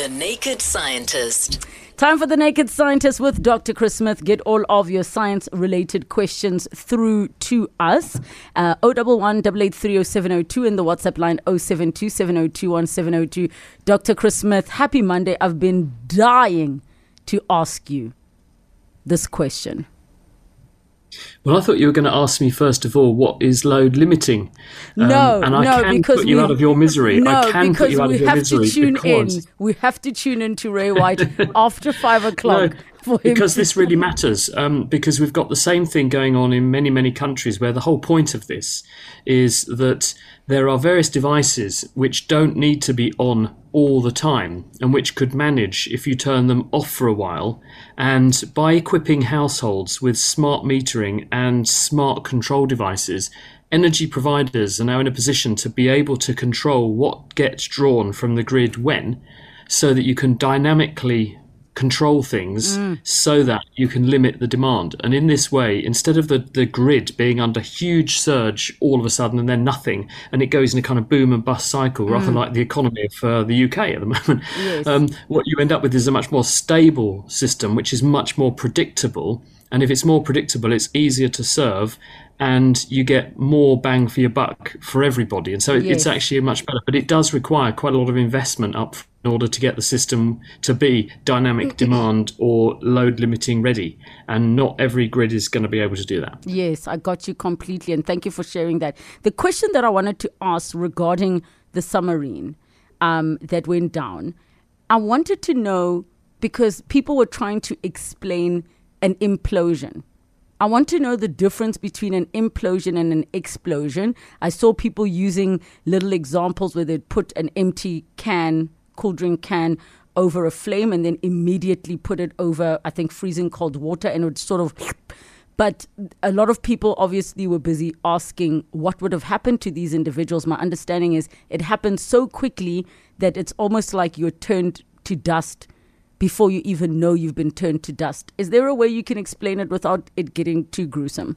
The Naked Scientist. Time for the Naked Scientist with Dr. Chris Smith. Get all of your science related questions through to us. Uh, 011 8830702 in the WhatsApp line 072 702 Dr. Chris Smith, happy Monday. I've been dying to ask you this question. Well, I thought you were going to ask me first of all what is load limiting. Um, no, and I no, can because put you we, out of your misery. No, I can because put you out we of your have misery to tune because, in. We have to tune in to Ray White after five o'clock. No, because this really matters. Um, because we've got the same thing going on in many, many countries where the whole point of this is that there are various devices which don't need to be on all the time and which could manage if you turn them off for a while. And by equipping households with smart metering and smart control devices, energy providers are now in a position to be able to control what gets drawn from the grid when so that you can dynamically control things mm. so that you can limit the demand. And in this way, instead of the, the grid being under huge surge all of a sudden and then nothing, and it goes in a kind of boom and bust cycle, mm. rather like the economy of uh, the UK at the moment, yes. um, what you end up with is a much more stable system, which is much more predictable. And if it's more predictable, it's easier to serve and you get more bang for your buck for everybody. And so yes. it's actually much better. But it does require quite a lot of investment up in order to get the system to be dynamic demand or load limiting ready. And not every grid is going to be able to do that. Yes, I got you completely. And thank you for sharing that. The question that I wanted to ask regarding the submarine um, that went down, I wanted to know because people were trying to explain an implosion. I want to know the difference between an implosion and an explosion. I saw people using little examples where they'd put an empty can cool drink can over a flame and then immediately put it over, I think, freezing cold water and it would sort of. But a lot of people obviously were busy asking what would have happened to these individuals. My understanding is it happened so quickly that it's almost like you're turned to dust before you even know you've been turned to dust. Is there a way you can explain it without it getting too gruesome?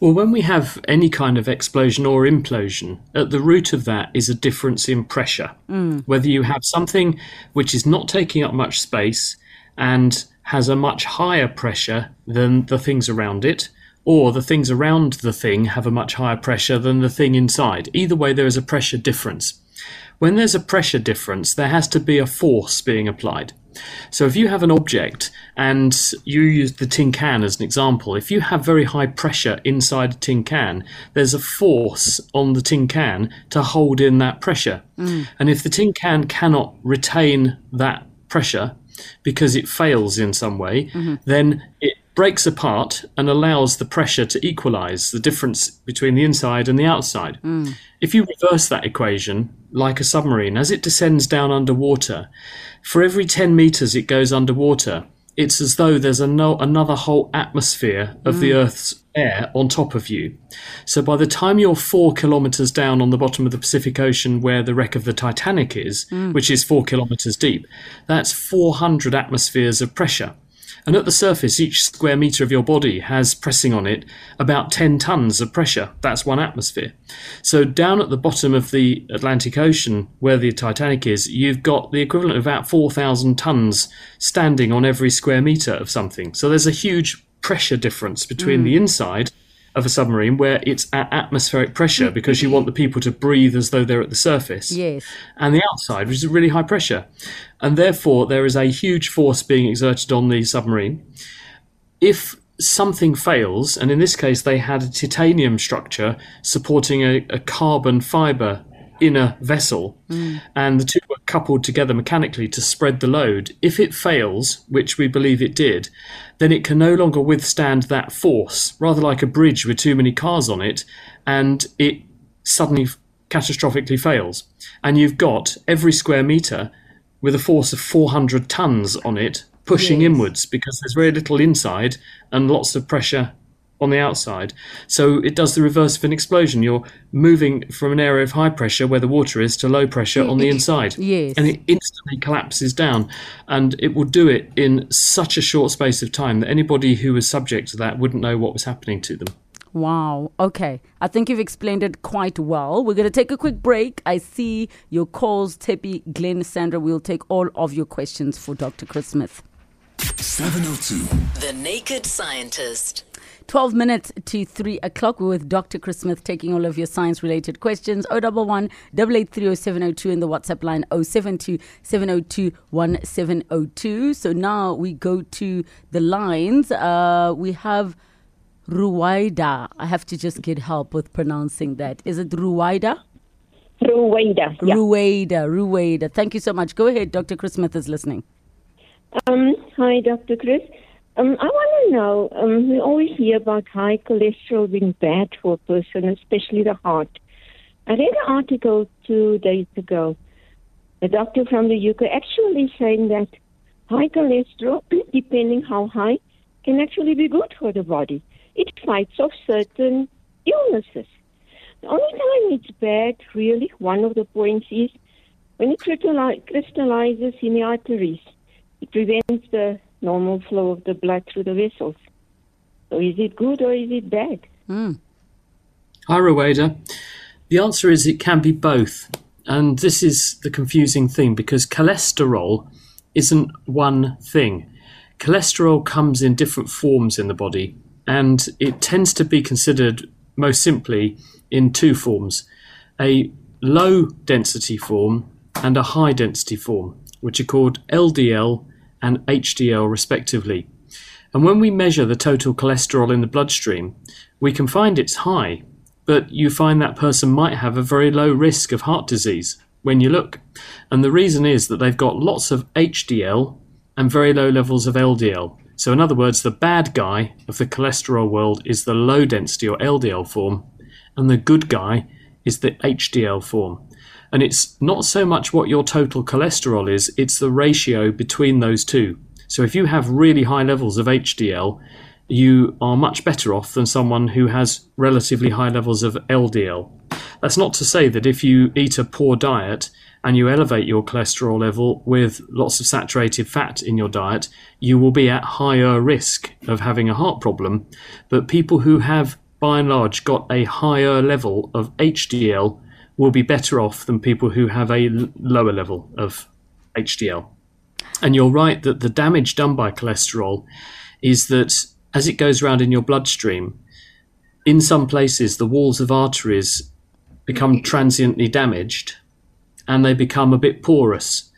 Well, when we have any kind of explosion or implosion, at the root of that is a difference in pressure. Mm. Whether you have something which is not taking up much space and has a much higher pressure than the things around it, or the things around the thing have a much higher pressure than the thing inside. Either way, there is a pressure difference. When there's a pressure difference, there has to be a force being applied. So if you have an object and you use the tin can as an example, if you have very high pressure inside a tin can, there's a force on the tin can to hold in that pressure. Mm. And if the tin can cannot retain that pressure because it fails in some way, mm-hmm. then it breaks apart and allows the pressure to equalize the difference between the inside and the outside. Mm. If you reverse that equation, like a submarine, as it descends down underwater, for every 10 meters it goes underwater, it's as though there's no, another whole atmosphere of mm. the Earth's air on top of you. So by the time you're four kilometers down on the bottom of the Pacific Ocean where the wreck of the Titanic is, mm. which is four kilometers deep, that's 400 atmospheres of pressure. And at the surface, each square meter of your body has pressing on it about 10 tons of pressure. That's one atmosphere. So, down at the bottom of the Atlantic Ocean, where the Titanic is, you've got the equivalent of about 4,000 tons standing on every square meter of something. So, there's a huge pressure difference between mm. the inside of a submarine where it's at atmospheric pressure mm. because you want the people to breathe as though they're at the surface. Yes. And the outside, which is really high pressure. And therefore, there is a huge force being exerted on the submarine. If something fails, and in this case, they had a titanium structure supporting a, a carbon fiber inner vessel, mm. and the two were coupled together mechanically to spread the load. If it fails, which we believe it did, then it can no longer withstand that force, rather like a bridge with too many cars on it, and it suddenly catastrophically fails. And you've got every square meter with a force of 400 tons on it pushing yes. inwards because there's very little inside and lots of pressure on the outside. So it does the reverse of an explosion. You're moving from an area of high pressure where the water is to low pressure on the inside. Yes. And it instantly collapses down. And it will do it in such a short space of time that anybody who was subject to that wouldn't know what was happening to them. Wow. Okay. I think you've explained it quite well. We're going to take a quick break. I see your calls, Tepi, Glenn, Sandra. We'll take all of your questions for Dr. Chris Smith. 702. The Naked Scientist. 12 minutes to 3 o'clock. We're with Dr. Chris Smith taking all of your science related questions. 011 8830702 in the WhatsApp line 072 702 1702. So now we go to the lines. Uh, we have Ruwaida. I have to just get help with pronouncing that. Is it Ruwaida? Ruwaida. Yeah. Ruwaida. Ruwaida. Thank you so much. Go ahead. Dr. Chris Smith is listening. Um, hi, Dr. Chris. Um, I want to know, um, we always hear about high cholesterol being bad for a person, especially the heart. I read an article two days ago. A doctor from the UK actually saying that high cholesterol, depending how high, can actually be good for the body. It fights off certain illnesses. The only time it's bad, really, one of the points is when it crystallizes in the arteries. It prevents the normal flow of the blood through the vessels. So is it good or is it bad? Mm. Hi, Ruwaida. The answer is it can be both. And this is the confusing thing because cholesterol isn't one thing. Cholesterol comes in different forms in the body, and it tends to be considered most simply in two forms a low density form and a high density form, which are called LDL and HDL respectively. And when we measure the total cholesterol in the bloodstream, we can find it's high, but you find that person might have a very low risk of heart disease when you look. And the reason is that they've got lots of HDL and very low levels of LDL. So, in other words, the bad guy of the cholesterol world is the low density or LDL form, and the good guy is the HDL form. And it's not so much what your total cholesterol is, it's the ratio between those two. So if you have really high levels of HDL, you are much better off than someone who has relatively high levels of LDL. That's not to say that if you eat a poor diet and you elevate your cholesterol level with lots of saturated fat in your diet, you will be at higher risk of having a heart problem. But people who have, by and large, got a higher level of HDL will be better off than people who have a lower level of HDL. And you're right that the damage done by cholesterol is that as it goes around in your bloodstream, in some places the walls of arteries become transiently damaged and they become a bit porous.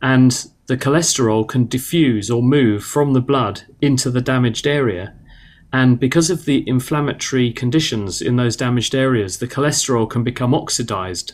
And the cholesterol can diffuse or move from the blood into the damaged area and because of the inflammatory conditions in those damaged areas, the cholesterol can become oxidized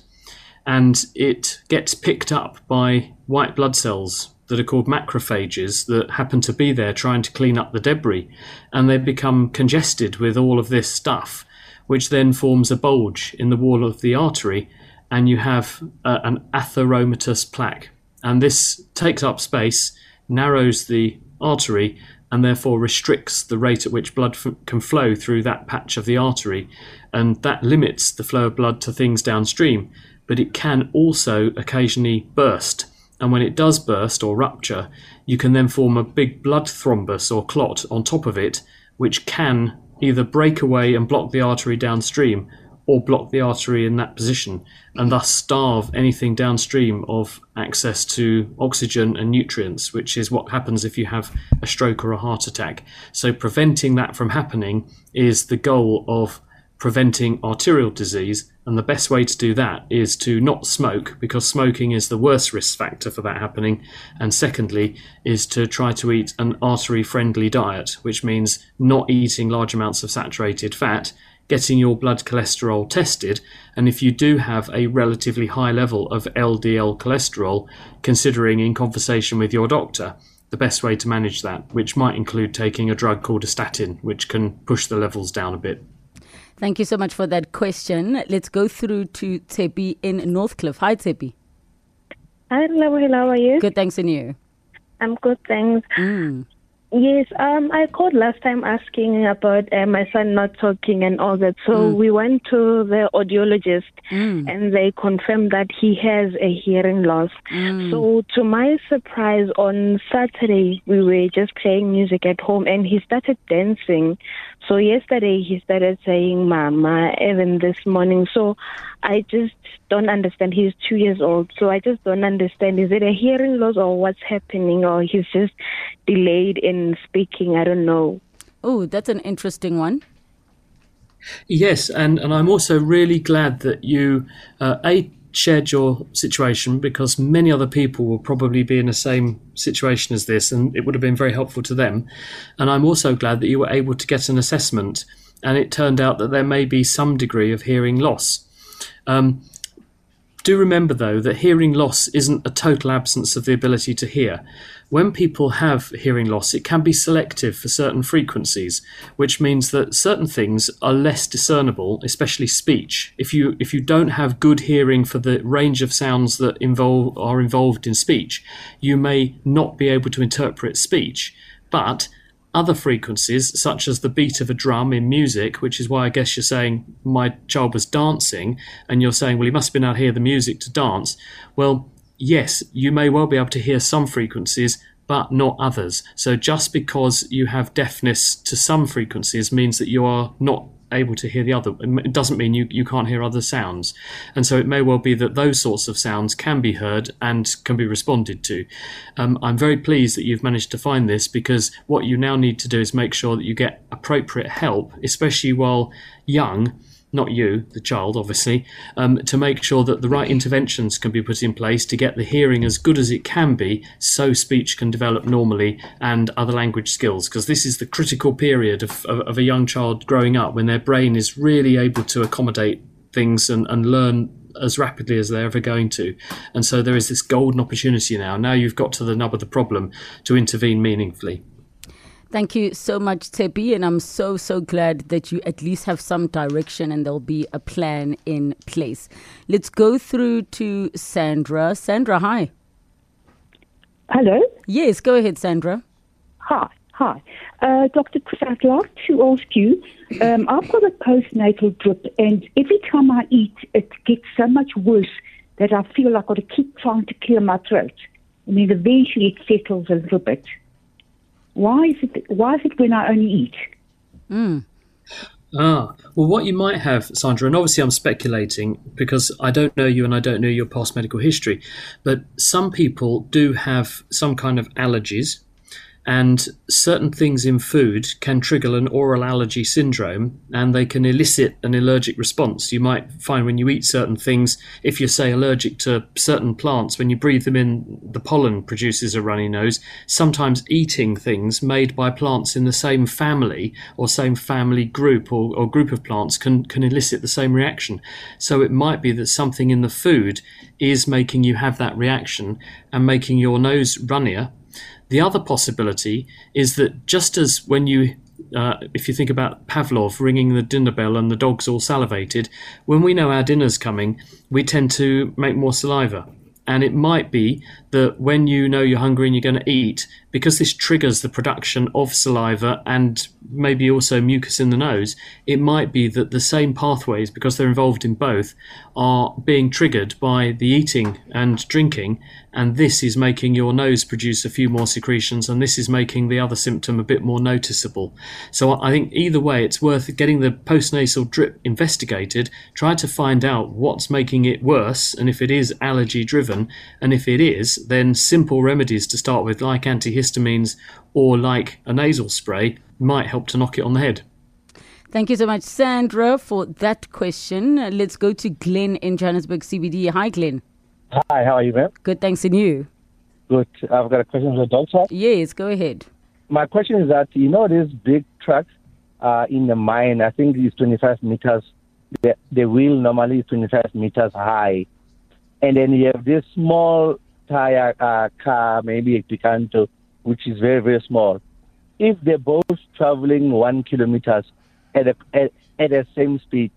and it gets picked up by white blood cells that are called macrophages that happen to be there trying to clean up the debris. And they become congested with all of this stuff, which then forms a bulge in the wall of the artery, and you have uh, an atheromatous plaque. And this takes up space, narrows the artery, and therefore restricts the rate at which blood f- can flow through that patch of the artery, and that limits the flow of blood to things downstream. But it can also occasionally burst, and when it does burst or rupture, you can then form a big blood thrombus or clot on top of it, which can either break away and block the artery downstream or block the artery in that position and thus starve anything downstream of access to oxygen and nutrients, which is what happens if you have a stroke or a heart attack. So, preventing that from happening is the goal of preventing arterial disease. And the best way to do that is to not smoke, because smoking is the worst risk factor for that happening. And secondly, is to try to eat an artery friendly diet, which means not eating large amounts of saturated fat getting your blood cholesterol tested. And if you do have a relatively high level of LDL cholesterol, considering in conversation with your doctor the best way to manage that, which might include taking a drug called a statin, which can push the levels down a bit. Thank you so much for that question. Let's go through to Tepi in Northcliffe. Hi, Tepi. Hi, hello, hello, how are you? Good, thanks, and you? I'm good, thanks. Mm. Yes, um, I called last time asking about uh, my son not talking and all that. So Mm. we went to the audiologist Mm. and they confirmed that he has a hearing loss. Mm. So to my surprise, on Saturday we were just playing music at home and he started dancing. So yesterday he started saying "mama," even this morning. So I just don't understand. He's two years old, so I just don't understand. Is it a hearing loss or what's happening, or he's just delayed in speaking? I don't know. Oh, that's an interesting one. Yes, and, and I'm also really glad that you uh, a shared your situation because many other people will probably be in the same situation as this, and it would have been very helpful to them. And I'm also glad that you were able to get an assessment, and it turned out that there may be some degree of hearing loss. Um, do remember, though, that hearing loss isn't a total absence of the ability to hear. When people have hearing loss, it can be selective for certain frequencies, which means that certain things are less discernible, especially speech. If you if you don't have good hearing for the range of sounds that involve are involved in speech, you may not be able to interpret speech. But other frequencies, such as the beat of a drum in music, which is why I guess you're saying my child was dancing, and you're saying, well, he must have been able to hear the music to dance. Well, yes, you may well be able to hear some frequencies, but not others. So just because you have deafness to some frequencies means that you are not able to hear the other. It doesn't mean you, you can't hear other sounds. And so it may well be that those sorts of sounds can be heard and can be responded to. Um, I'm very pleased that you've managed to find this because what you now need to do is make sure that you get appropriate help, especially while young not you, the child, obviously, um, to make sure that the right interventions can be put in place to get the hearing as good as it can be so speech can develop normally and other language skills. Because this is the critical period of, of, of, a young child growing up when their brain is really able to accommodate things and, and learn as rapidly as they're ever going to. And so there is this golden opportunity now. Now you've got to the nub of the problem to intervene meaningfully. Thank you so much, Tepi, and I'm so, so glad that you at least have some direction and there'll be a plan in place. Let's go through to Sandra. Sandra, hi. Hello? Yes, go ahead, Sandra. Hi, hi. Uh, Dr. Chris, I'd like to ask you um, I've got a postnasal drip, and every time I eat, it gets so much worse that I feel like I've got to keep trying to clear my throat. And then eventually it settles a little bit. Why is it? Why is it when I only eat? Mm. Ah, well, what you might have, Sandra, and obviously I'm speculating because I don't know you and I don't know your past medical history, but some people do have some kind of allergies and certain things in food can trigger an oral allergy syndrome and they can elicit an allergic response. You might find when you eat certain things, if you're, say, allergic to certain plants, when you breathe them in, the pollen produces a runny nose. Sometimes eating things made by plants in the same family or same family group or, or group of plants can, can elicit the same reaction. So it might be that something in the food is making you have that reaction and making your nose runnier the other possibility is that just as when you uh, if you think about Pavlov ringing the dinner bell and the dog's all salivated, when we know our dinner's coming, we tend to make more saliva. And it might be that when you know you're hungry and you're going to eat, because this triggers the production of saliva and maybe also mucus in the nose, it might be that the same pathways, because they're involved in both, are being triggered by the eating and drinking. And this is making your nose produce a few more secretions, and this is making the other symptom a bit more noticeable. So I think either way, it's worth getting the postnasal drip investigated, try to find out what's making it worse, and if it is allergy driven, and if it is, then simple remedies to start with, like antihistamines or like a nasal spray, might help to knock it on the head. Thank you so much, Sandra, for that question. Let's go to Glenn in Johannesburg CBD. Hi, Glenn. Hi, how are you, ma'am? Good, thanks, and you? Good. I've got a question for the doctor. Yes, go ahead. My question is that you know these big trucks uh, in the mine. I think it's 25 meters. The, the wheel normally is 25 meters high, and then you have this small tire uh, car, maybe a Picanto, which is very very small. If they're both traveling one kilometers at, a, at, at the same speed,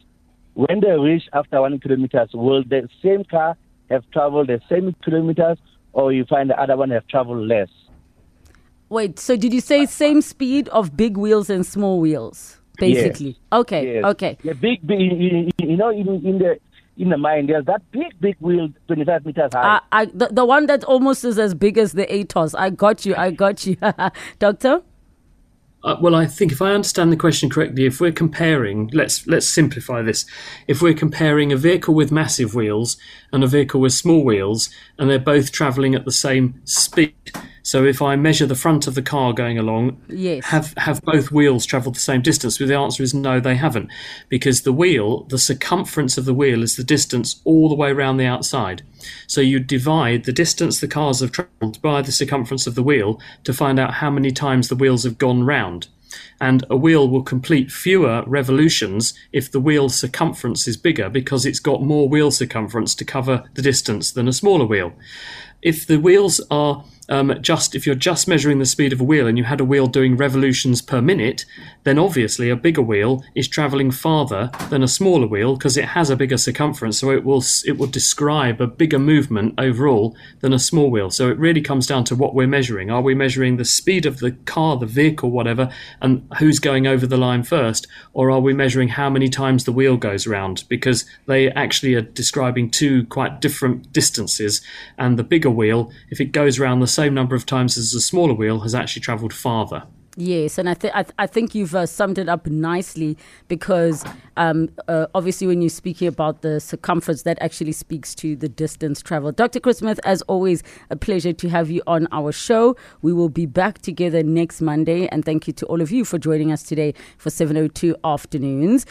when they reach after one kilometers, will the same car have traveled the same kilometers, or you find the other one have traveled less? Wait, so did you say same speed of big wheels and small wheels? Basically. Yes. Okay. Yes. Okay. The big, big, you know, in, in the in the mind. there's that big, big wheel, 25 meters high. Uh, I, the, the one that almost is as big as the ATOS. I got you. I got you. Doctor? uh, well, I think if I understand the question correctly, if we're comparing, let's let's simplify this. If we're comparing a vehicle with massive wheels and a vehicle with small wheels, and they're both travelling at the same speed, so if I measure the front of the car going along, Yes. have have both wheels travelled the same distance? Well, the answer is no, they haven't, because the wheel, the circumference of the wheel, is the distance all the way around the outside. So you divide the distance the cars have travelled by the circumference of the wheel to find out how many times the wheels have gone round. And a wheel will complete fewer revolutions if the wheel circumference is bigger because it's got more wheel circumference to cover the distance than a smaller wheel. If the wheels are um, just if you're just measuring the speed of a wheel and you had a wheel doing revolutions per minute, then obviously a bigger wheel is traveling farther than a smaller wheel because it has a bigger circumference, so it will it will describe a bigger movement overall than a small wheel. So it really comes down to what we're measuring. Are we measuring the speed of the car, the vehicle, whatever, and who's going over the line first, or are we measuring how many times the wheel goes round? Because they actually are describing two quite different distances, and the bigger wheel, if it goes around the same number of times as the smaller wheel, has actually travelled farther. Yes, and I, th- I, th- I think you've uh, summed it up nicely because um, uh, obviously, when you're speaking about the circumference, that actually speaks to the distance traveled. Dr. Chris Smith, as always, a pleasure to have you on our show. We will be back together next Monday, and thank you to all of you for joining us today for 702 Afternoons.